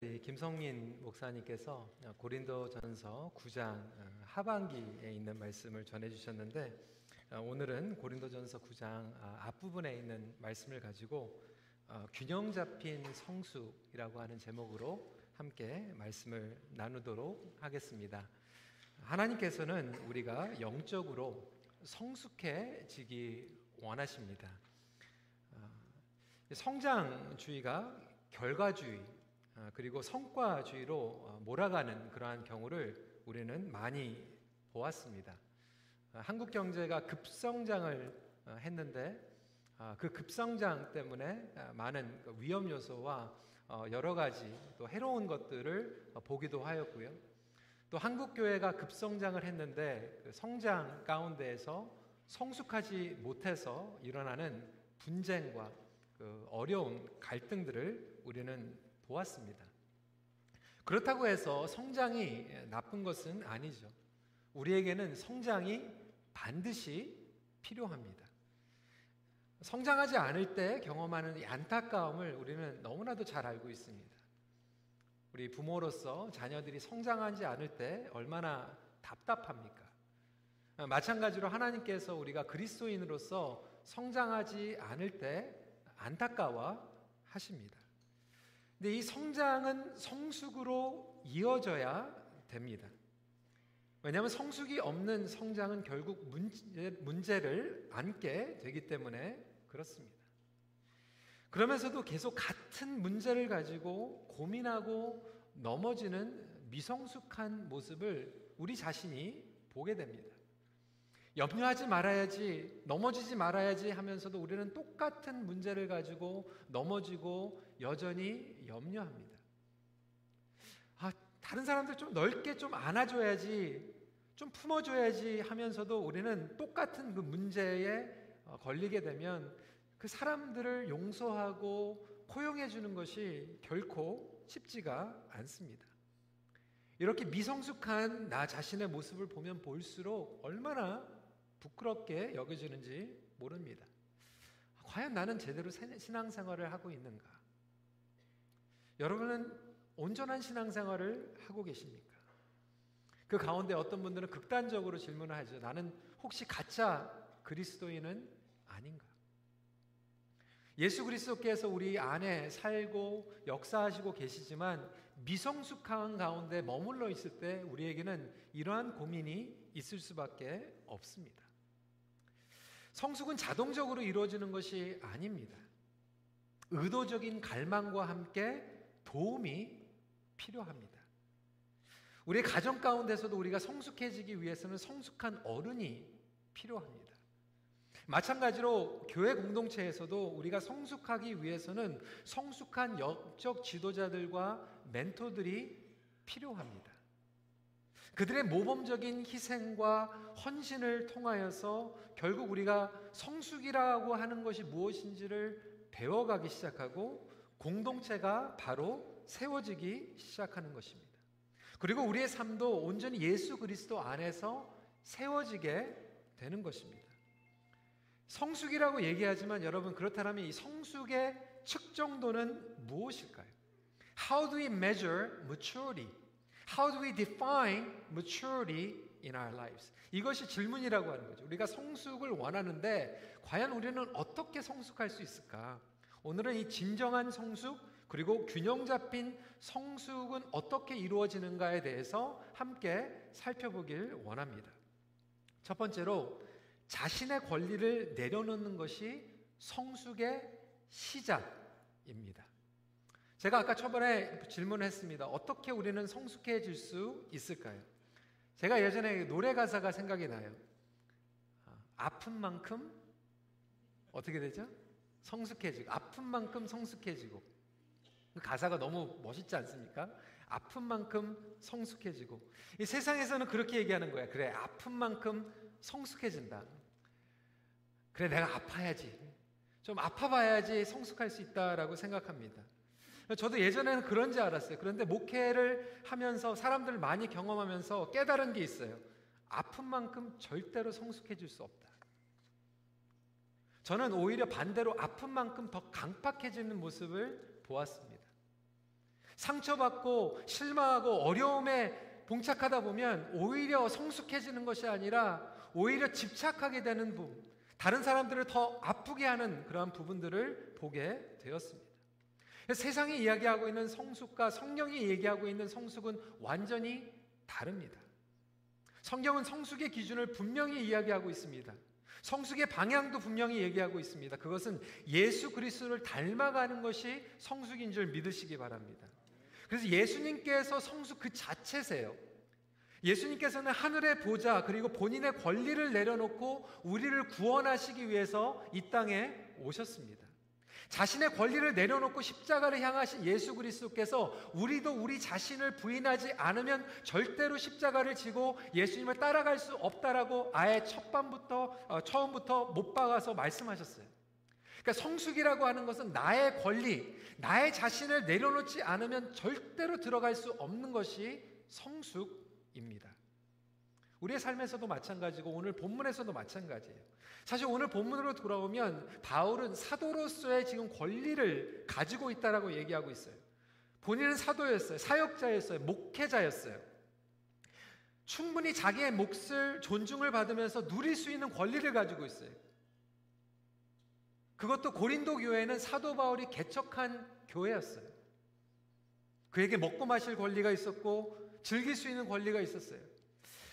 김성민 목사님께서 고린도전서 9장 어, 하반기에 있는 말씀을 전해 주셨는데 어, 오늘은 고린도전서 9장 아, 앞부분에 있는 말씀을 가지고 어, 균형 잡힌 성숙이라고 하는 제목으로 함께 말씀을 나누도록 하겠습니다. 하나님께서는 우리가 영적으로 성숙해지기 원하십니다. 성장주의가 결과주의 아, 그리고 성과주의로 어, 몰아가는 그러한 경우를 우리는 많이 보았습니다. 아, 한국 경제가 급성장을 어, 했는데 아, 그 급성장 때문에 많은 그 위험 요소와 어, 여러 가지 또 해로운 것들을 보기도 하였고요. 또 한국 교회가 급성장을 했는데 그 성장 가운데에서 성숙하지 못해서 일어나는 분쟁과 그 어려운 갈등들을 우리는 보았습니다. 그렇다고 해서 성장이 나쁜 것은 아니죠. 우리에게는 성장이 반드시 필요합니다. 성장하지 않을 때 경험하는 이 안타까움을 우리는 너무나도 잘 알고 있습니다. 우리 부모로서 자녀들이 성장하지 않을 때 얼마나 답답합니까? 마찬가지로 하나님께서 우리가 그리스도인으로서 성장하지 않을 때 안타까워 하십니다. 근데 이 성장은 성숙으로 이어져야 됩니다. 왜냐하면 성숙이 없는 성장은 결국 문제, 문제 를 안게 되기 때문에 그렇습니다. 그러면서도 계속 같은 문제를 가지고 고민하고 넘어지는 미성숙한 모습을 우리 자신이 보게 됩니다. 염려하지 말아야지, 넘어지지 말아야지 하면서도 우리는 똑같은 문제를 가지고 넘어지고 여전히 염려합니다. 아, 다른 사람들 좀 넓게 좀 안아줘야지, 좀 품어줘야지 하면서도 우리는 똑같은 그 문제에 어, 걸리게 되면 그 사람들을 용서하고 포용해 주는 것이 결코 쉽지가 않습니다. 이렇게 미성숙한 나 자신의 모습을 보면 볼수록 얼마나 부끄럽게 여겨지는지 모릅니다. 과연 나는 제대로 신앙생활을 하고 있는가? 여러분은 온전한 신앙생활을 하고 계십니까? 그 가운데 어떤 분들은 극단적으로 질문을 하죠. 나는 혹시 가짜 그리스도인은 아닌가? 예수 그리스도께서 우리 안에 살고 역사하시고 계시지만 미성숙한 가운데 머물러 있을 때 우리에게는 이러한 고민이 있을 수밖에 없습니다. 성숙은 자동적으로 이루어지는 것이 아닙니다. 의도적인 갈망과 함께 도움이 필요합니다. 우리 가정 가운데서도 우리가 성숙해지기 위해서는 성숙한 어른이 필요합니다. 마찬가지로 교회 공동체에서도 우리가 성숙하기 위해서는 성숙한 영적 지도자들과 멘토들이 필요합니다. 그들의 모범적인 희생과 헌신을 통하여서 결국 우리가 성숙이라고 하는 것이 무엇인지를 배워가기 시작하고 공동체가 바로 세워지기 시작하는 것입니다. 그리고 우리의 삶도 온전히 예수 그리스도 안에서 세워지게 되는 것입니다. 성숙이라고 얘기하지만 여러분 그렇다면 이 성숙의 측정도는 무엇일까요? How do we measure maturity? How do we define maturity in our lives? 이것이 질문이라고 하는 거죠. 우리가 성숙을 원하는데 과연 우리는 어떻게 성숙할 수 있을까? 오늘은 이 진정한 성숙 그리고 균형 잡힌 성숙은 어떻게 이루어지는가에 대해서 함께 살펴보길 원합니다. 첫 번째로 자신의 권리를 내려놓는 것이 성숙의 시작입니다. 제가 아까 초반에 질문을 했습니다. 어떻게 우리는 성숙해질 수 있을까요? 제가 예전에 노래 가사가 생각이 나요. 아, 아픈 만큼 어떻게 되죠? 성숙해지고 아픈 만큼 성숙해지고 그 가사가 너무 멋있지 않습니까? 아픈 만큼 성숙해지고 이 세상에서는 그렇게 얘기하는 거야. 그래 아픈 만큼 성숙해진다. 그래 내가 아파야지. 좀 아파봐야지 성숙할 수 있다라고 생각합니다. 저도 예전에는 그런지 알았어요. 그런데 목회를 하면서 사람들 많이 경험하면서 깨달은 게 있어요. 아픈 만큼 절대로 성숙해질 수 없다. 저는 오히려 반대로 아픈 만큼 더 강팍해지는 모습을 보았습니다. 상처받고 실망하고 어려움에 봉착하다 보면 오히려 성숙해지는 것이 아니라 오히려 집착하게 되는 부분, 다른 사람들을 더 아프게 하는 그러한 부분들을 보게 되었습니다. 세상이 이야기하고 있는 성숙과 성령이 얘기하고 있는 성숙은 완전히 다릅니다. 성경은 성숙의 기준을 분명히 이야기하고 있습니다. 성숙의 방향도 분명히 얘기하고 있습니다. 그것은 예수 그리스도를 닮아가는 것이 성숙인 줄 믿으시기 바랍니다. 그래서 예수님께서 성숙 그 자체세요. 예수님께서는 하늘의 보좌 그리고 본인의 권리를 내려놓고 우리를 구원하시기 위해서 이 땅에 오셨습니다. 자신의 권리를 내려놓고 십자가를 향하신 예수 그리스도께서 우리도 우리 자신을 부인하지 않으면 절대로 십자가를 지고 예수님을 따라갈 수 없다라고 아예 첫밤부터 어, 처음부터 못 박아서 말씀하셨어요. 그러니까 성숙이라고 하는 것은 나의 권리, 나의 자신을 내려놓지 않으면 절대로 들어갈 수 없는 것이 성숙입니다. 우리의 삶에서도 마찬가지고 오늘 본문에서도 마찬가지예요. 사실 오늘 본문으로 돌아오면 바울은 사도로서의 지금 권리를 가지고 있다라고 얘기하고 있어요. 본인은 사도였어요. 사역자였어요. 목회자였어요. 충분히 자기의 몫을 존중을 받으면서 누릴 수 있는 권리를 가지고 있어요. 그것도 고린도 교회는 사도 바울이 개척한 교회였어요. 그에게 먹고 마실 권리가 있었고 즐길 수 있는 권리가 있었어요.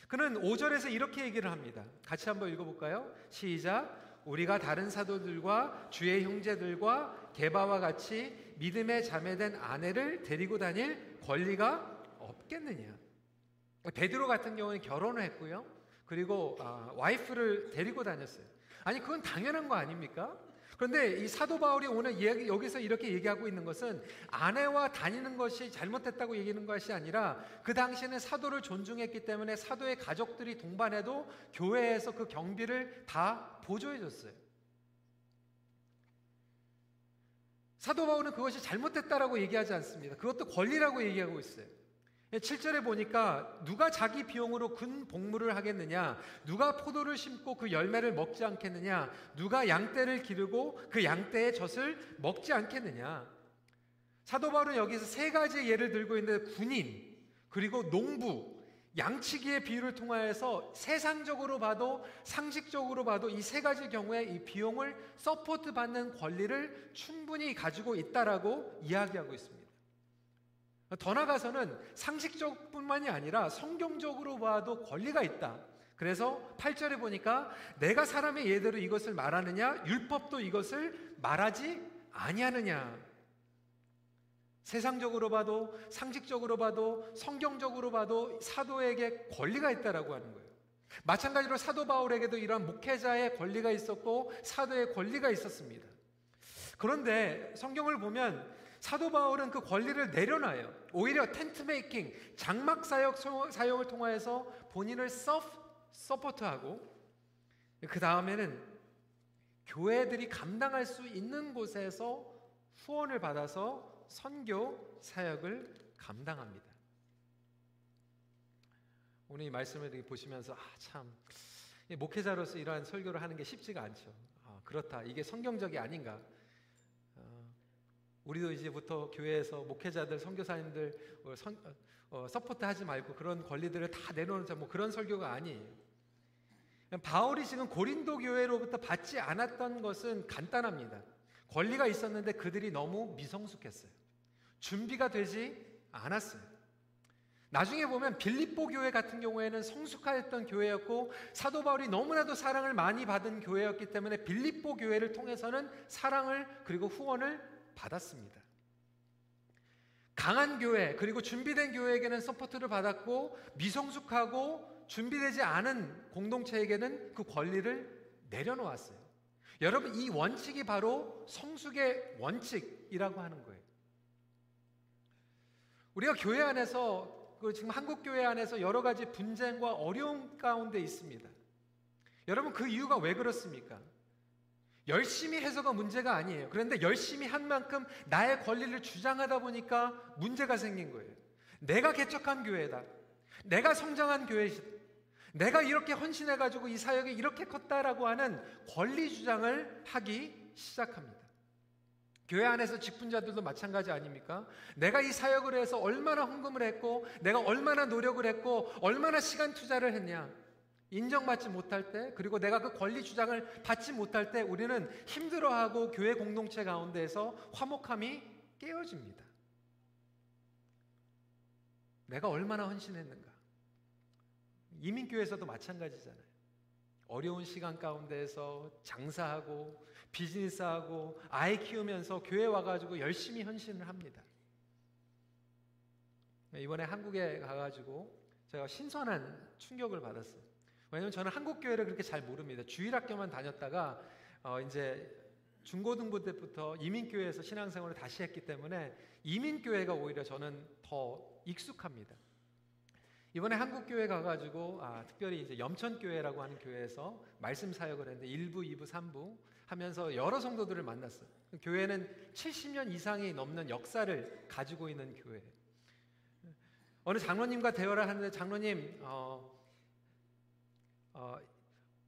그는 5절에서 이렇게 얘기를 합니다. 같이 한번 읽어볼까요? 시작. 우리가 다른 사도들과 주의 형제들과 개바와 같이 믿음에 자매된 아내를 데리고 다닐 권리가 없겠느냐? 베드로 같은 경우는 결혼을 했고요. 그리고 아, 와이프를 데리고 다녔어요. 아니 그건 당연한 거 아닙니까? 그런데 이 사도 바울이 오늘 여기서 이렇게 얘기하고 있는 것은 아내와 다니는 것이 잘못됐다고 얘기하는 것이 아니라 그 당시에는 사도를 존중했기 때문에 사도의 가족들이 동반해도 교회에서 그 경비를 다 보조해 줬어요. 사도 바울은 그것이 잘못됐다라고 얘기하지 않습니다. 그것도 권리라고 얘기하고 있어요. 7절에 보니까 누가 자기 비용으로 군 복무를 하겠느냐? 누가 포도를 심고 그 열매를 먹지 않겠느냐? 누가 양떼를 기르고 그 양떼의 젖을 먹지 않겠느냐? 사도 바울은 여기서 세 가지 예를 들고 있는데 군인, 그리고 농부, 양치기의 비유를 통하여서 세상적으로 봐도 상식적으로 봐도 이 세 가지 경우에 이 비용을 support 받는 권리를 충분히 가지고 있다라고 이야기하고 있습니다. 더 나아가서는 상식적뿐만이 아니라 성경적으로 봐도 권리가 있다. 그래서 8절에 보니까 내가 사람의 예대로 이것을 말하느냐 율법도 이것을 말하지 아니하느냐. 세상적으로 봐도 상식적으로 봐도 성경적으로 봐도 사도에게 권리가 있다라고 하는 거예요. 마찬가지로 사도 바울에게도 이러한 목회자의 권리가 있었고 사도의 권리가 있었습니다. 그런데 성경을 보면 사도 바울은 그 권리를 내려놔요. 오히려 tent making, 장막 사역 사역을 통하여서 본인을 서 support하고 그 다음에는 교회들이 감당할 수 있는 곳에서 후원을 받아서 선교 사역을 감당합니다. 오늘 이 말씀을 보시면서 아 참 목회자로서 이러한 설교를 하는 게 쉽지가 않죠. 아, 그렇다. 이게 성경적이 아닌가? 우리도 이제부터 교회에서 목회자들, 선교사님들 어, 선, 어, 서포트하지 말고 그런 권리들을 다 내놓자 뭐 그런 설교가 아니에요. 바울이 지금 고린도 교회로부터 받지 않았던 것은 간단합니다. 권리가 있었는데 그들이 너무 미성숙했어요. 준비가 되지 않았어요. 나중에 보면 빌립보 교회 같은 경우에는 성숙하였던 교회였고 사도 바울이 너무나도 사랑을 많이 받은 교회였기 때문에 빌립보 교회를 통해서는 사랑을 그리고 후원을 받았습니다. 강한 교회 그리고 준비된 교회에게는 support를 받았고 미성숙하고 준비되지 않은 공동체에게는 그 권리를 내려놓았어요. 여러분 이 원칙이 바로 성숙의 원칙이라고 하는 거예요. 우리가 교회 안에서 그 지금 한국 교회 안에서 여러 가지 분쟁과 어려움 가운데 있습니다. 여러분 그 이유가 왜 그렇습니까? 열심히 해서가 문제가 아니에요. 그런데 열심히 한 만큼 나의 권리를 주장하다 보니까 문제가 생긴 거예요. 내가 개척한 교회다. 내가 성장한 교회이다. 내가 이렇게 헌신해가지고 이 사역이 이렇게 컸다라고 하는 권리 주장을 하기 시작합니다. 교회 안에서 직분자들도 마찬가지 아닙니까? 내가 이 사역을 해서 얼마나 헌금을 했고, 내가 얼마나 노력을 했고, 얼마나 시간 투자를 했냐. 인정받지 못할 때, 그리고 내가 그 권리 주장을 받지 못할 때, 우리는 힘들어하고 교회 공동체 가운데에서 화목함이 깨어집니다. 내가 얼마나 헌신했는가. 이민교회에서도 마찬가지잖아요. 어려운 시간 가운데에서 장사하고 비즈니스하고 아이 키우면서 교회 와가지고 열심히 헌신을 합니다. 이번에 한국에 가가지고 제가 신선한 충격을 받았어요. 왜냐면 저는 한국 교회를 그렇게 잘 모릅니다. 주일 학교만 다녔다가 어 이제 중고등부 때부터 이민교회에서 신앙생활을 다시 했기 때문에 이민교회가 오히려 저는 더 익숙합니다. 이번에 한국 교회 가가지고 아, 특별히 이제 염천교회라고 하는 교회에서 말씀 사역을 했는데 1부, 2부, 3부 하면서 여러 성도들을 만났어요. 교회는 70년 이상이 넘는 역사를 가지고 있는 교회. 어느 장로님과 대화를 하는데 장로님 어, 어,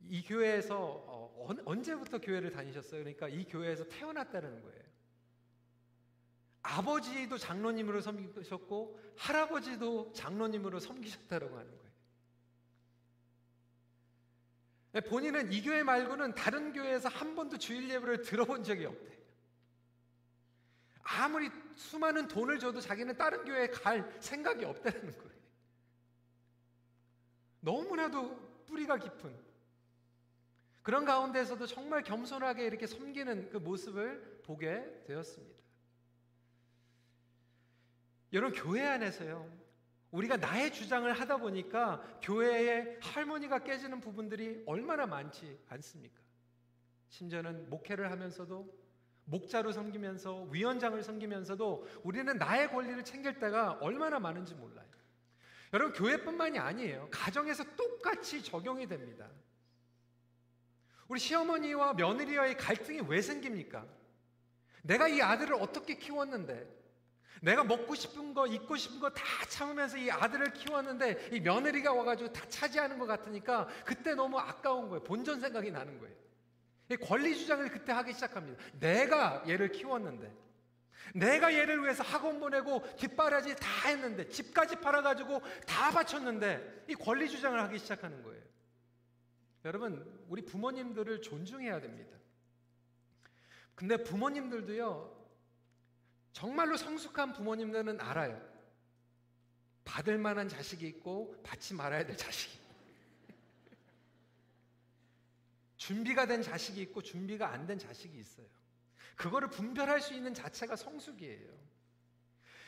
이 교회에서 어, 언제부터 교회를 다니셨어요? 그러니까 이 교회에서 태어났다는 거예요. 아버지도 장로님으로 섬기셨고 할아버지도 장로님으로 섬기셨다고 하는 거예요. 네, 본인은 이 교회 말고는 다른 교회에서 한 번도 주일 예배를 들어본 적이 없대. 아무리 수많은 돈을 줘도 자기는 다른 교회에 갈 생각이 없다는 거예요. 너무나도 뿌리가 깊은 그런 가운데서도 정말 겸손하게 이렇게 섬기는 그 모습을 보게 되었습니다. 여러분 교회 안에서요. 우리가 나의 주장을 하다 보니까 교회의 할머니가 깨지는 부분들이 얼마나 많지 않습니까? 심지어는 목회를 하면서도 목자로 섬기면서 위원장을 섬기면서도 우리는 나의 권리를 챙길 때가 얼마나 많은지 몰라요. 여러분 교회뿐만이 아니에요. 가정에서 똑같이 적용이 됩니다. 우리 시어머니와 며느리와의 갈등이 왜 생깁니까? 내가 이 아들을 어떻게 키웠는데 내가 먹고 싶은 거, 입고 싶은 거 다 참으면서 이 아들을 키웠는데 이 며느리가 와가지고 다 차지하는 것 같으니까 그때 너무 아까운 거예요. 본전 생각이 나는 거예요. 권리 주장을 그때 하기 시작합니다. 내가 얘를 키웠는데, 내가 얘를 위해서 학원 보내고 뒷바라지 다 했는데, 집까지 팔아가지고 다 바쳤는데, 이 권리 주장을 하기 시작하는 거예요. 여러분, 우리 부모님들을 존중해야 됩니다. 근데 부모님들도요, 정말로 성숙한 부모님들은 알아요. 받을 만한 자식이 있고 받지 말아야 될 자식이. 준비가 된 자식이 있고 준비가 안 된 자식이 있어요. 그거를 분별할 수 있는 자체가 성숙이에요.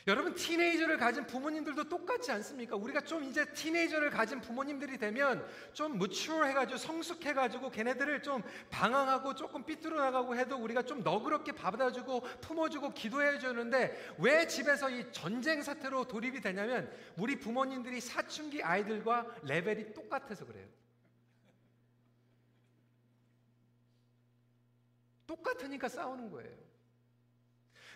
여러분 티네이저를 가진 부모님들도 똑같지 않습니까? 우리가 좀 이제 티네이저를 가진 부모님들이 되면 좀 무추어 해가지고 성숙해가지고 걔네들을 좀 방황하고 조금 삐뚤어 나가고 해도 우리가 좀 너그럽게 받아주고 품어주고 기도해 주는데 왜 집에서 이 전쟁 사태로 돌입이 되냐면 우리 부모님들이 사춘기 아이들과 레벨이 똑같아서 그래요. 똑같으니까 싸우는 거예요.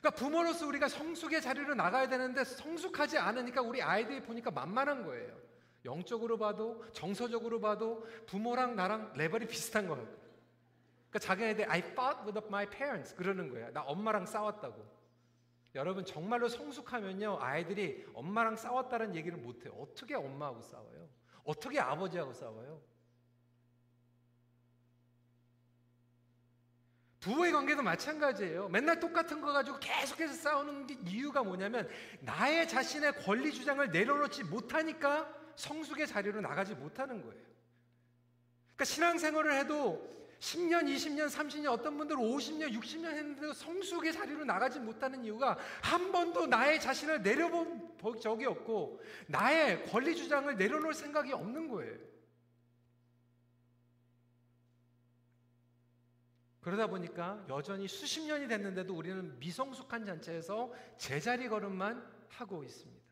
그러니까 부모로서 우리가 성숙의 자리로 나가야 되는데 성숙하지 않으니까 우리 아이들이 보니까 만만한 거예요. 영적으로 봐도 정서적으로 봐도 부모랑 나랑 레벨이 비슷한 거예요. 그러니까 자기네들 I fought with my parents 그러는 거예요. 나 엄마랑 싸웠다고. 여러분 정말로 성숙하면요 아이들이 엄마랑 싸웠다는 얘기를 못해요. 어떻게 엄마하고 싸워요? 어떻게 아버지하고 싸워요? 부부의 관계도 마찬가지예요. 맨날 똑같은 거 가지고 계속해서 싸우는 게 이유가 뭐냐면 나의 자신의 권리 주장을 내려놓지 못하니까 성숙의 자리로 나가지 못하는 거예요. 그러니까 신앙생활을 해도 10년, 20년, 30년, 어떤 분들은 50년, 60년 했는데도 성숙의 자리로 나가지 못하는 이유가 한 번도 나의 자신을 내려본 적이 없고 나의 권리 주장을 내려놓을 생각이 없는 거예요. 그러다 보니까 여전히 수십 년이 됐는데도 우리는 미성숙한 잔치에서 제자리 걸음만 하고 있습니다.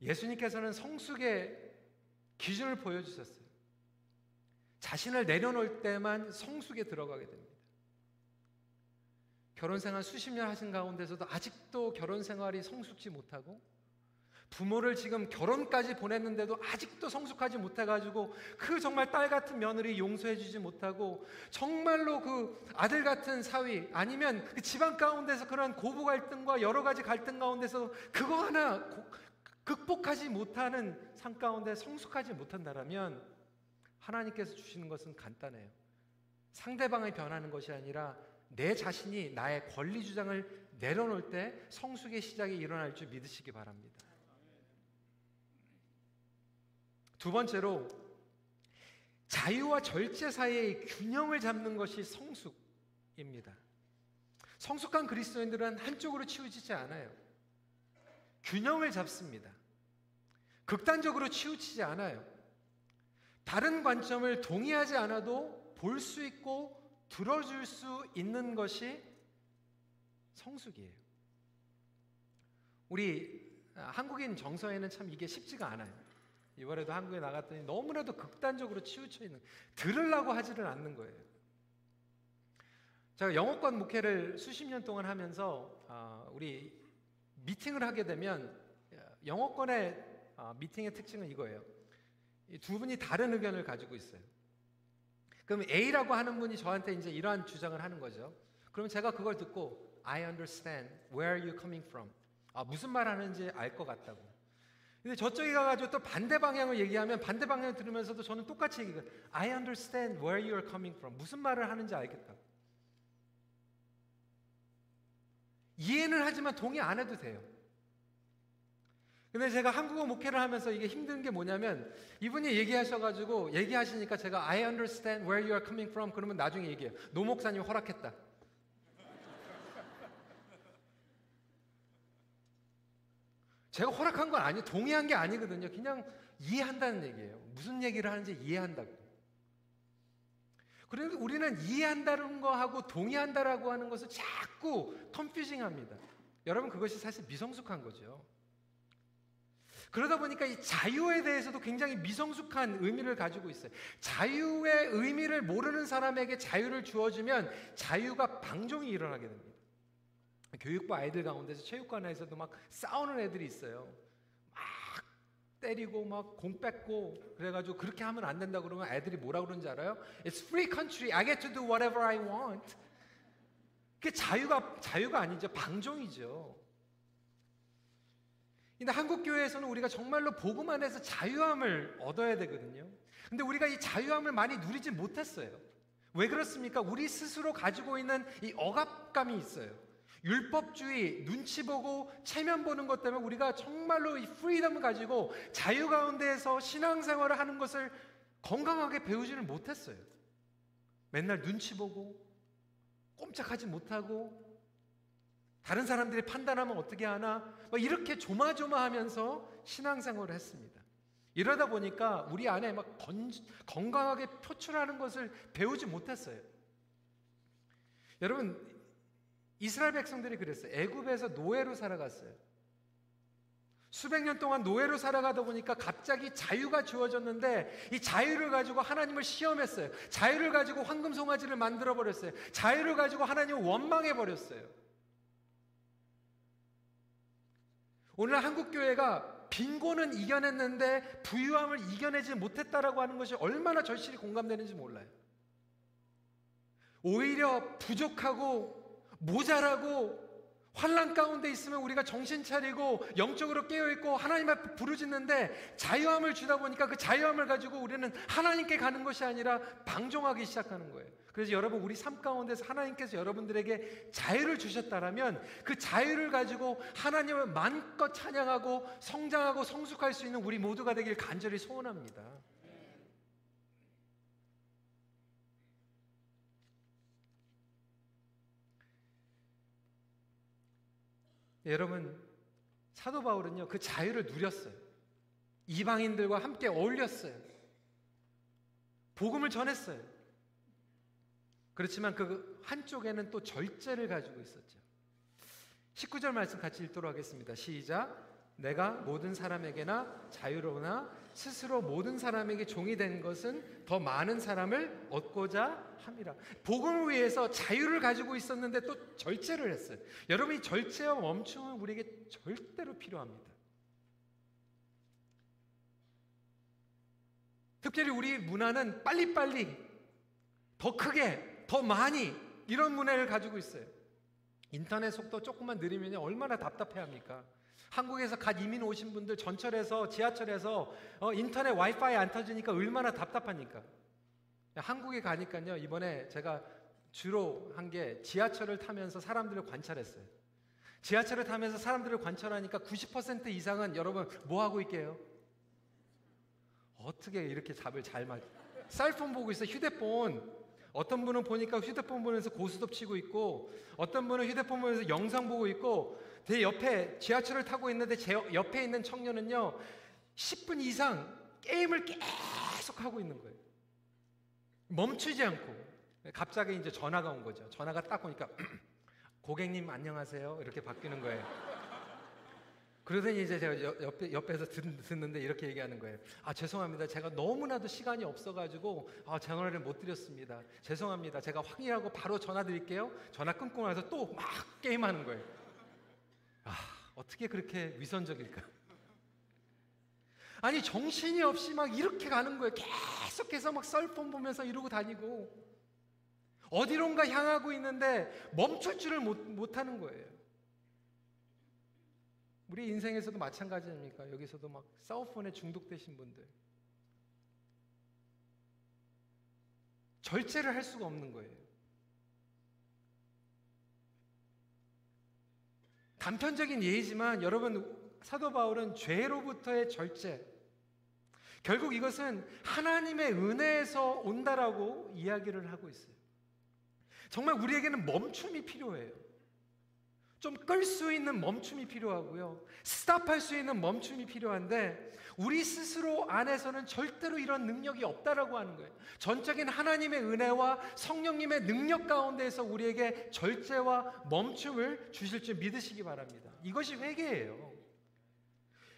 예수님께서는 성숙의 기준을 보여주셨어요. 자신을 내려놓을 때만 성숙에 들어가게 됩니다. 결혼 생활 수십 년 하신 가운데서도 아직도 결혼 생활이 성숙지 못하고 부모를 지금 결혼까지 보냈는데도 아직도 성숙하지 못해가지고 그 정말 딸 같은 며느리 용서해주지 못하고 정말로 그 아들 같은 사위 아니면 그 집안 가운데서 그런 고부 갈등과 여러 가지 갈등 가운데서 그거 하나 고, 극복하지 못하는 삶 가운데 성숙하지 못한다라면 하나님께서 주시는 것은 간단해요. 상대방이 변하는 것이 아니라 내 자신이 나의 권리 주장을 내려놓을 때 성숙의 시작이 일어날 줄 믿으시기 바랍니다. 두 번째로 자유와 절제 사이의 균형을 잡는 것이 성숙입니다. 성숙한 그리스도인들은 한쪽으로 치우치지 않아요. 균형을 잡습니다. 극단적으로 치우치지 않아요. 다른 관점을 동의하지 않아도 볼 수 있고 들어줄 수 있는 것이 성숙이에요. 우리 한국인 정서에는 참 이게 쉽지가 않아요. 이번에도 한국에 나갔더니 너무나도 극단적으로 치우쳐 있는 들으려고 하지를 않는 거예요. 제가 영어권 목회를 수십 년 동안 하면서 어, 우리 미팅을 하게 되면 영어권의 어, 미팅의 특징은 이거예요. 두 분이 다른 의견을 가지고 있어요. 그럼 A라고 하는 분이 저한테 이제 이러한 주장을 하는 거죠. 그러면 제가 그걸 듣고 I understand where you coming from. 아, 무슨 말 하는지 알 것 같다고. 근데 저쪽에 가가지고 또 반대 방향을 얘기하면 반대 방향을 들으면서도 저는 똑같이 얘기해요. I understand where you are coming from. 무슨 말을 하는지 알겠다. 이해는 하지만 동의 안 해도 돼요. 근데 제가 한국어 목회를 하면서 이게 힘든 게 뭐냐면 이분이 얘기하셔가지고 얘기하시니까 제가 I understand where you are coming from 그러면 나중에 얘기해요. 노 목사님 허락했다. 제가 허락한 건 아니에요. 동의한 게 아니거든요. 그냥 이해한다는 얘기예요. 무슨 얘기를 하는지 이해한다고. 그런데 우리는 이해한다는 거하고 동의한다라고 하는 것을 자꾸 컨퓨징 합니다. 여러분 그것이 사실 미성숙한 거죠. 그러다 보니까 이 자유에 대해서도 굉장히 미성숙한 의미를 가지고 있어요. 자유의 의미를 모르는 사람에게 자유를 주어주면 자유가 방종이 일어나게 됩니다. 교육부 아이들 가운데서 체육관 에서도 막 싸우는 애들이 있어요. 막 때리고 막 공 뺏고 그래가지고 그렇게 하면 안 된다 그러면 애들이 뭐라 그러는지 알아요? It's free country. I get to do whatever I want. 그게 자유가 자유가 아니죠. 방종이죠. 근데 한국 교회에서는 우리가 정말로 복음 안에서 자유함을 얻어야 되거든요. 근데 우리가 이 자유함을 많이 누리지 못했어요. 왜 그렇습니까? 우리 스스로 가지고 있는 이 억압감이 있어요. 율법주의, 눈치 보고 체면 보는 것 때문에 우리가 정말로 이 프리덤을 가지고 자유 가운데에서 신앙생활을 하는 것을 건강하게 배우지를 못했어요. 맨날 눈치 보고 꼼짝하지 못하고 다른 사람들이 판단하면 어떻게 하나 막 이렇게 조마조마하면서 신앙생활을 했습니다. 이러다 보니까 우리 안에 막 건, 건강하게 표출하는 것을 배우지 못했어요. 여러분 이스라엘 백성들이 그랬어요. 애굽에서 노예로 살아갔어요. 수백 년 동안 노예로 살아가다 보니까 갑자기 자유가 주어졌는데 이 자유를 가지고 하나님을 시험했어요. 자유를 가지고 황금 송아지를 만들어 버렸어요. 자유를 가지고 하나님을 원망해 버렸어요. 오늘 한국 교회가 빈곤은 이겨냈는데 부유함을 이겨내지 못했다라고 하는 것이 얼마나 절실히 공감되는지 몰라요. 오히려 부족하고 모자라고 환란 가운데 있으면 우리가 정신 차리고 영적으로 깨어 있고 하나님 앞에 부르짖는데 자유함을 주다 보니까 그 자유함을 가지고 우리는 하나님께 가는 것이 아니라 방종하기 시작하는 거예요. 그래서 여러분 우리 삶 가운데서 하나님께서 여러분들에게 자유를 주셨다라면 그 자유를 가지고 하나님을 마음껏 찬양하고 성장하고 성숙할 수 있는 우리 모두가 되길 간절히 소원합니다. 여러분 사도 바울은요 그 자유를 누렸어요. 이방인들과 함께 어울렸어요. 복음을 전했어요. 그렇지만 그 한쪽에는 또 절제를 가지고 있었죠. 19절 말씀 같이 읽도록 하겠습니다. 시작. 내가 모든 사람에게나 자유로우나 스스로 모든 사람에게 종이 된 것은 더 많은 사람을 얻고자 함이라. 복음을 위해서 자유를 가지고 있었는데 또 절제를 했어요. 여러분이 절제와 멈춤은 우리에게 절대로 필요합니다. 특별히 우리 문화는 빨리빨리 더 크게 더 많이 이런 문화를 가지고 있어요. 인터넷 속도 조금만 느리면 얼마나 답답해 합니까? 한국에서 갓 이민 오신 분들 전철에서 지하철에서 어, 인터넷 와이파이 안 터지니까 얼마나 답답합니까? 한국에 가니까요 이번에 제가 주로 한 게 지하철을 타면서 사람들을 관찰했어요. 지하철을 타면서 사람들을 관찰하니까 90% 이상은 여러분 뭐 하고 있게요? 어떻게 이렇게 잡을 잘 맞? 셀폰 보고 있어 휴대폰. 어떤 분은 보니까 휴대폰 보면서 고스톱 치고 있고 어떤 분은 휴대폰 보면서 영상 보고 있고 제 옆에 지하철을 타고 있는데 제 옆에 있는 청년은요 10분 이상 게임을 계속 하고 있는 거예요. 멈추지 않고 갑자기 이제 전화가 온 거죠. 전화가 딱 오니까 고객님 안녕하세요 이렇게 바뀌는 거예요. 그러더니 이제 제가 옆에, 옆에서 듣, 는데 이렇게 얘기하는 거예요. 아, 죄송합니다. 제가 너무나도 시간이 없어가지고, 아, 전화를 못 드렸습니다. 죄송합니다. 제가 확인하고 바로 전화 드릴게요. 전화 끊고 나서 또 막 게임하는 거예요. 아, 어떻게 그렇게 위선적일까? 아니, 정신이 없이 막 이렇게 가는 거예요. 계속해서 막 썰폰 보면서 이러고 다니고. 어디론가 향하고 있는데 멈출 줄을 못, 못 하는 거예요. 우리 인생에서도 마찬가지 아닙니까? 여기서도 막 사우폰에 중독되신 분들. 절제를 할 수가 없는 거예요. 단편적인 예이지만 여러분 사도 바울은 죄로부터의 절제 결국 이것은 하나님의 은혜에서 온다라고 이야기를 하고 있어요. 정말 우리에게는 멈춤이 필요해요. 좀 끌 수 있는 멈춤이 필요하고요. 스탑할 수 있는 멈춤이 필요한데 우리 스스로 안에서는 절대로 이런 능력이 없다라고 하는 거예요. 전적인 하나님의 은혜와 성령님의 능력 가운데에서 우리에게 절제와 멈춤을 주실 줄 믿으시기 바랍니다. 이것이 회개예요.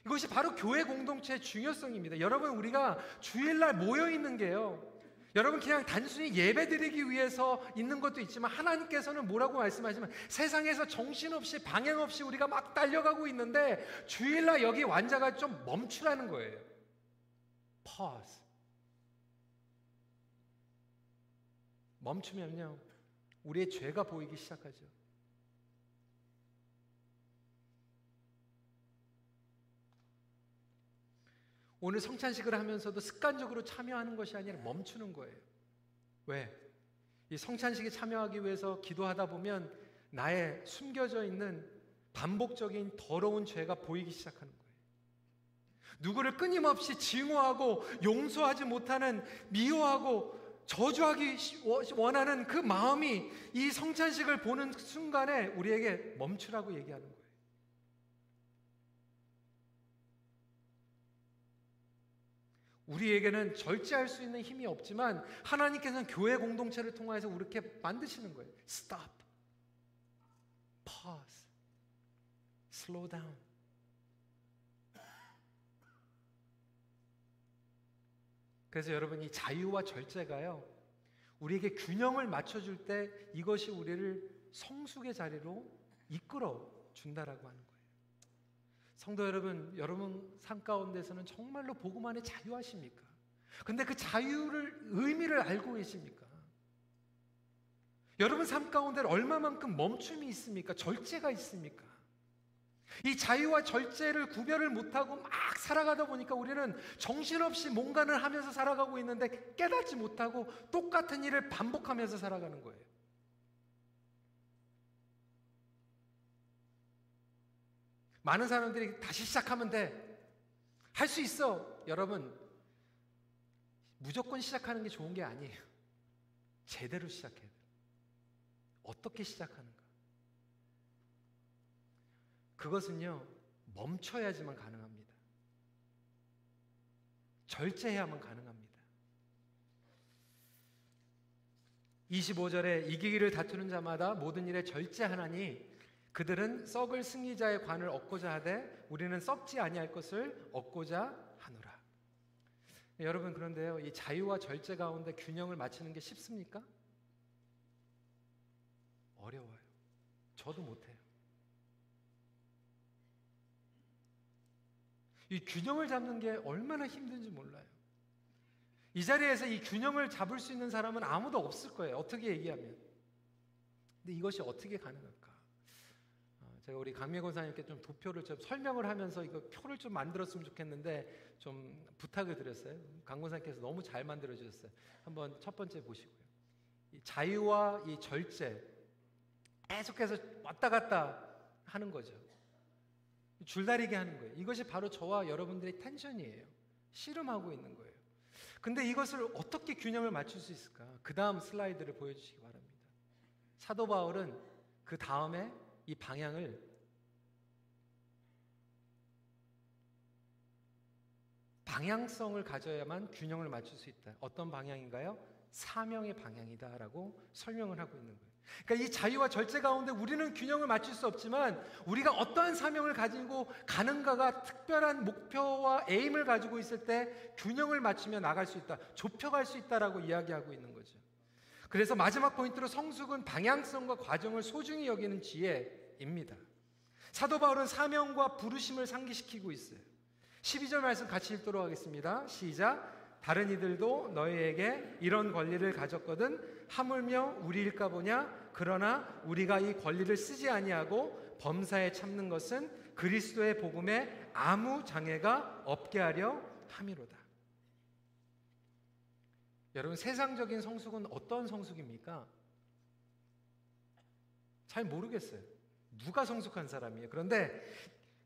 이것이 바로 교회 공동체의 중요성입니다. 여러분 우리가 주일날 모여 있는 게요. 여러분 그냥 단순히 예배 드리기 위해서 있는 것도 있지만 하나님께서는 뭐라고 말씀하시면 세상에서 정신없이 방향 없이 우리가 막 달려가고 있는데 주일날 여기 완자가 좀 멈추라는 거예요. pause. 멈추면요. 우리의 죄가 보이기 시작하죠. 오늘 성찬식을 하면서도 습관적으로 참여하는 것이 아니라 멈추는 거예요. 왜? 이 성찬식에 참여하기 위해서 기도하다 보면 나의 숨겨져 있는 반복적인 더러운 죄가 보이기 시작하는 거예요. 누구를 끊임없이 증오하고 용서하지 못하는 미워하고 저주하기 원하는 그 마음이 이 성찬식을 보는 순간에 우리에게 멈추라고 얘기하는 거예요. 우리에게는 절제할 수 있는 힘이 없지만 하나님께서는 교회 공동체를 통해서 이렇게 만드시는 거예요. Stop. Pause. Slow down. 그래서 여러분 이 자유와 절제가요. 우리에게 균형을 맞춰 줄 때 이것이 우리를 성숙의 자리로 이끌어 준다라고 하는 거예요. 성도 여러분, 여러분 삶 가운데서는 정말로 복음 안에 자유하십니까? 근데 그 자유를 의미를 알고 계십니까? 여러분 삶 가운데 얼마만큼 멈춤이 있습니까? 절제가 있습니까? 이 자유와 절제를 구별을 못하고 막 살아가다 보니까 우리는 정신없이 뭔가를 하면서 살아가고 있는데 깨닫지 못하고 똑같은 일을 반복하면서 살아가는 거예요. 많은 사람들이 다시 시작하면 돼. 할 수 있어. 여러분, 무조건 시작하는 게 좋은 게 아니에요. 제대로 시작해야 돼. 어떻게 시작하는가? 그것은요, 멈춰야지만 가능합니다. 절제해야만 가능합니다. 25절에 이기기를 다투는 자마다 모든 일에 절제하나니 그들은 썩을 승리자의 관을 얻고자 하되 우리는 썩지 아니할 것을 얻고자 하노라. 여러분 그런데요. 이 자유와 절제 가운데 균형을 맞추는 게 쉽습니까? 어려워요. 저도 못 해요. 이 균형을 잡는 게 얼마나 힘든지 몰라요. 이 자리에서 이 균형을 잡을 수 있는 사람은 아무도 없을 거예요. 어떻게 얘기하면. 근데 이것이 어떻게 가능할까? 어, 제가 우리 강미 권사님께 좀 도표를 좀 설명을 하면서 이거 표를 좀 만들었으면 좋겠는데 좀 부탁을 드렸어요. 강 권사님께서 너무 잘 만들어 주셨어요. 한번 첫 번째 보시고요. 이 자유와 이 절제 계속해서 왔다 갔다 하는 거죠. 줄다리게 하는 거예요. 이것이 바로 저와 여러분들의 텐션이에요. 씨름하고 있는 거예요. 근데 이것을 어떻게 균형을 맞출 수 있을까? 그 다음 슬라이드를 보여주시기 바랍니다. 사도 바울은 그 다음에 이 방향을 방향성을 가져야만 균형을 맞출 수 있다. 어떤 방향인가요? 사명의 방향이다라고 설명을 하고 있는 거예요. 그러니까 이 자유와 절제 가운데 우리는 균형을 맞출 수 없지만 우리가 어떠한 사명을 가지고 가는가가 특별한 목표와 에임을 가지고 있을 때 균형을 맞추며 나갈 수 있다. 좁혀갈 수 있다라고 이야기하고 있는 거죠. 그래서 마지막 포인트로 성숙은 방향성과 과정을 소중히 여기는 지혜입니다. 사도 바울은 사명과 부르심을 상기시키고 있어요. 12절 말씀 같이 읽도록 하겠습니다. 시작. 다른 이들도 너희에게 이런 권리를 가졌거든 하물며 우리일까 보냐 그러나 우리가 이 권리를 쓰지 아니하고 범사에 참는 것은 그리스도의 복음에 아무 장애가 없게 하려 함이로다. 여러분 세상적인 성숙은 어떤 성숙입니까? 잘 모르겠어요. 누가 성숙한 사람이에요? 그런데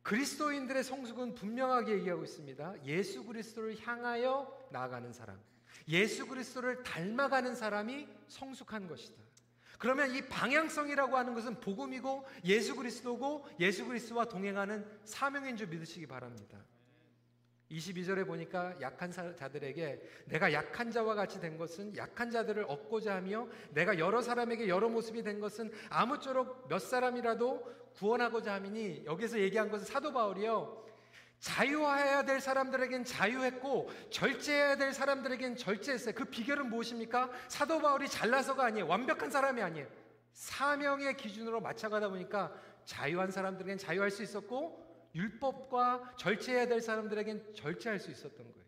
그리스도인들의 성숙은 분명하게 얘기하고 있습니다. 예수 그리스도를 향하여 나아가는 사람. 예수 그리스도를 닮아가는 사람이 성숙한 것이다. 그러면 이 방향성이라고 하는 것은 복음이고 예수 그리스도고 예수 그리스도와 동행하는 사명인 줄 믿으시기 바랍니다. 22절에 보니까 약한 자들에게 내가 약한 자와 같이 된 것은 약한 자들을 얻고자 하며 내가 여러 사람에게 여러 모습이 된 것은 아무쪼록 몇 사람이라도 구원하고자 함이니 여기서 얘기한 것은 사도 바울이요. 자유해야 될 사람들에겐 자유했고 절제해야 될 사람들에겐 절제했어요. 그 비결은 무엇입니까? 사도 바울이 잘나서가 아니에요. 완벽한 사람이 아니에요. 사명의 기준으로 맞춰가다 보니까 자유한 사람들에겐 자유할 수 있었고 율법과 절제해야 될 사람들에겐 절제할 수 있었던 거예요.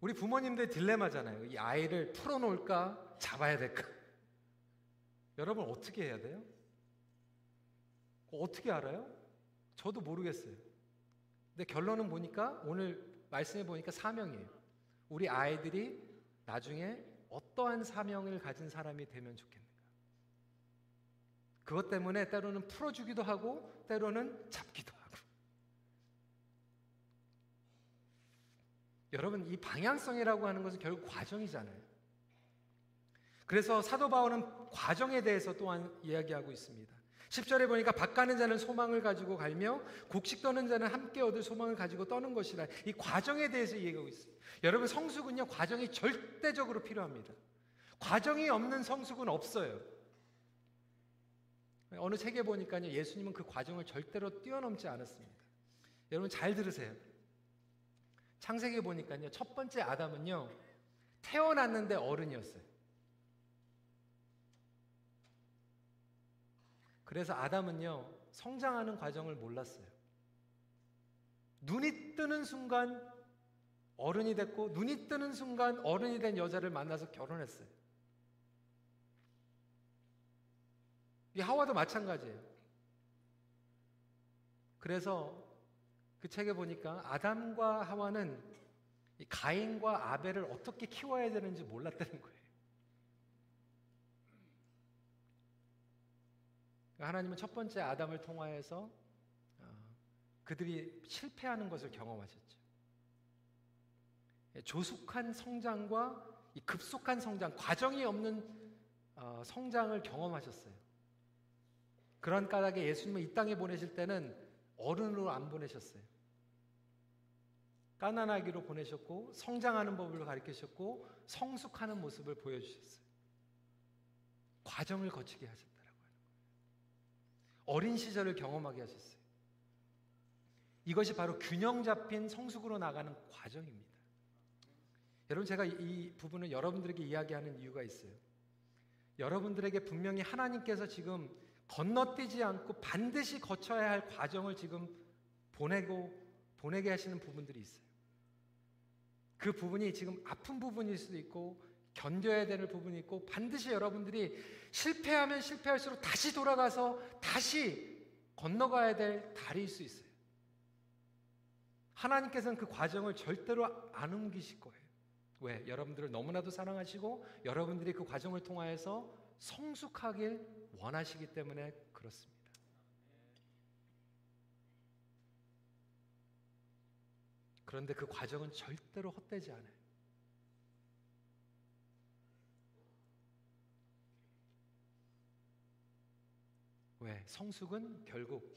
우리 부모님들 딜레마잖아요. 이 아이를 풀어놓을까? 잡아야 될까? 여러분 어떻게 해야 돼요? 어떻게 알아요? 저도 모르겠어요. 근데 결론은 보니까 오늘 말씀해 보니까 사명이에요. 우리 아이들이 나중에 어떠한 사명을 가진 사람이 되면 좋겠는가. 그것 때문에 때로는 풀어주기도 하고 때로는 잡기도 하고. 여러분 이 방향성이라고 하는 것은 결국 과정이잖아요. 그래서 사도 바울은 과정에 대해서 또한 이야기하고 있습니다. 10절에 보니까 박 가는 자는 소망을 가지고 갈며 곡식 떠는 자는 함께 얻을 소망을 가지고 떠는 것이라 이 과정에 대해서 얘기하고 있어요. 여러분 성숙은요 과정이 절대적으로 필요합니다. 과정이 없는 성숙은 없어요. 어느 책에 보니까요 예수님은 그 과정을 절대로 뛰어넘지 않았습니다. 여러분 잘 들으세요. 창세기에 보니까요 첫 번째 아담은요 태어났는데 어른이었어요. 그래서 아담은요, 성장하는 과정을 몰랐어요. 눈이 뜨는 순간 어른이 됐고, 눈이 뜨는 순간 어른이 된 여자를 만나서 결혼했어요. 이 하와도 마찬가지예요. 그래서 그 책에 보니까 아담과 하와는 가인과 아벨을 어떻게 키워야 되는지 몰랐다는 거예요. 그러니까 하나님은 첫 번째 아담을 통하여서 어, 그들이 실패하는 것을 경험하셨죠. 예, 조숙한 성장과 급속한 성장, 과정이 없는 어, 성장을 경험하셨어요. 그런 까닭에 예수님을 이 땅에 보내실 때는 어른으로 안 보내셨어요. 까난하기로 보내셨고 성장하는 법을 가르치셨고 성숙하는 모습을 보여주셨어요. 과정을 거치게 하셨다. 어린 시절을 경험하게 하셨어요. 이것이 바로 균형 잡힌 성숙으로 나가는 과정입니다. 여러분 제가 이 부분을 여러분들에게 이야기하는 이유가 있어요. 여러분들에게 분명히 하나님께서 지금 건너뛰지 않고 반드시 거쳐야 할 과정을 지금 보내고 보내게 하시는 부분들이 있어요. 그 부분이 지금 아픈 부분일 수도 있고 견뎌야 되는 부분이 있고 반드시 여러분들이 실패하면 실패할수록 다시 돌아가서 다시 건너가야 될 다리일 수 있어요. 하나님께서는 그 과정을 절대로 안 옮기실 거예요. 왜? 여러분들을 너무나도 사랑하시고 여러분들이 그 과정을 통하여서 성숙하길 원하시기 때문에 그렇습니다. 그런데 그 과정은 절대로 헛되지 않아요. 왜? 성숙은 결국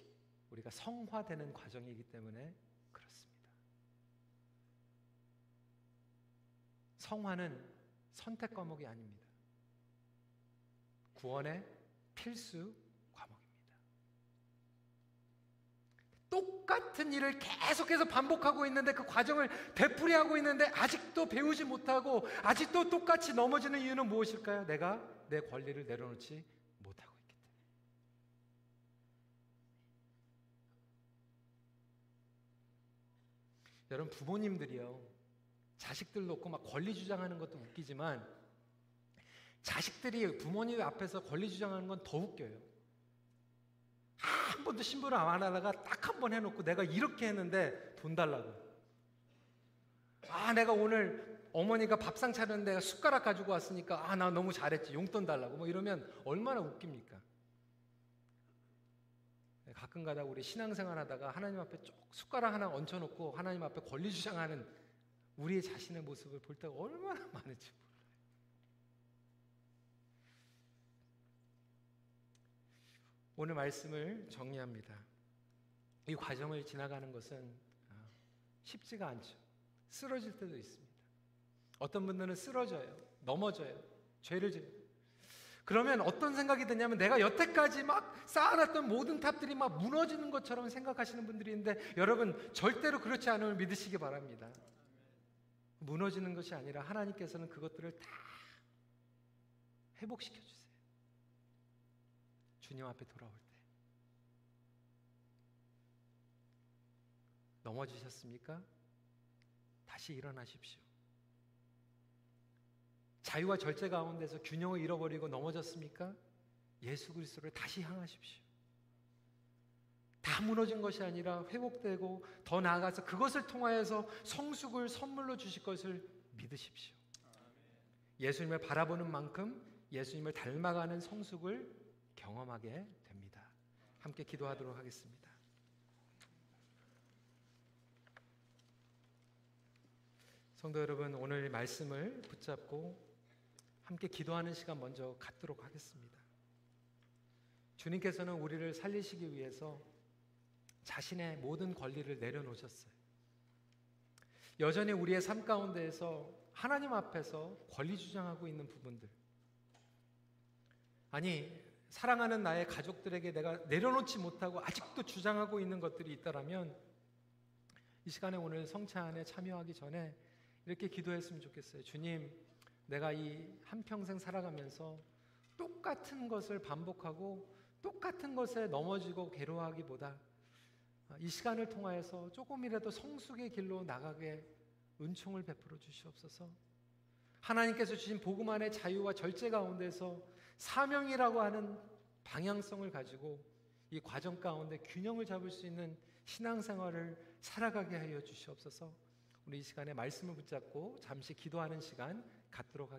우리가 성화되는 과정이기 때문에 그렇습니다. 성화는 선택 과목이 아닙니다. 구원의 필수 과목입니다. 똑같은 일을 계속해서 반복하고 있는데 그 과정을 되풀이하고 있는데 아직도 배우지 못하고 아직도 똑같이 넘어지는 이유는 무엇일까요? 내가 내 권리를 내려놓지 못하고 있기 때문에. 여러분 부모님들이요. 자식들 놓고 막 권리 주장하는 것도 웃기지만 자식들이 부모님 앞에서 권리 주장하는 건 더 웃겨요. 한 번도 신부를 안 하다가 딱 한 번 해놓고 내가 이렇게 했는데 돈 달라고. 아, 내가 오늘 어머니가 밥상 차렸는데 숟가락 가지고 왔으니까 아, 나 너무 잘했지. 용돈 달라고. 뭐 이러면 얼마나 웃깁니까? 가끔 가다 우리 신앙생활 하다가 하나님 앞에 쭉 숟가락 하나 얹혀놓고 하나님 앞에 권리 주장하는 우리의 자신의 모습을 볼 때가 얼마나 많은지 몰라요. 오늘 말씀을 정리합니다. 이 과정을 지나가는 것은 아, 쉽지가 않죠. 쓰러질 때도 있습니다. 어떤 분들은 쓰러져요. 넘어져요. 죄를 져요. 그러면 어떤 생각이 드냐면 내가 여태까지 막 쌓아놨던 모든 탑들이 막 무너지는 것처럼 생각하시는 분들이 있는데 여러분 절대로 그렇지 않음을 믿으시기 바랍니다. 무너지는 것이 아니라 하나님께서는 그것들을 다 회복시켜 주세요. 주님 앞에 돌아올 때. 넘어지셨습니까? 다시 일어나십시오. 자유와 절제 가운데서 균형을 잃어버리고 넘어졌습니까? 예수 그리스도를 다시 향하십시오. 다 무너진 것이 아니라 회복되고 더 나아가서 그것을 통하여서 성숙을 선물로 주실 것을 믿으십시오. 예수님을 바라보는 만큼 예수님을 닮아가는 성숙을 경험하게 됩니다. 함께 기도하도록 하겠습니다. 성도 여러분, 오늘 말씀을 붙잡고 함께 기도하는 시간 먼저 갖도록 하겠습니다. 주님께서는 우리를 살리시기 위해서 자신의 모든 권리를 내려놓으셨어요. 여전히 우리의 삶 가운데에서 하나님 앞에서 권리 주장하고 있는 부분들. 아니, 사랑하는 나의 가족들에게 내가 내려놓지 못하고 아직도 주장하고 있는 것들이 있다라면 이 시간에 오늘 성찬에 참여하기 전에 이렇게 기도했으면 좋겠어요. 주님, 내가 이 한평생 살아가면서 똑같은 것을 반복하고 똑같은 것에 넘어지고 괴로워하기보다 이 시간을 통하여서 조금이라도 성숙의 길로 나가게 은총을 베풀어 주시옵소서. 하나님께서 주신 복음 안의 자유와 절제 가운데서 사명이라고 하는 방향성을 가지고 이 과정 가운데 균형을 잡을 수 있는 신앙생활을 살아가게 하여 주시옵소서. 우리 이 시간에 말씀을 붙잡고 잠시 기도하는 시간 갖도록 하겠습니다.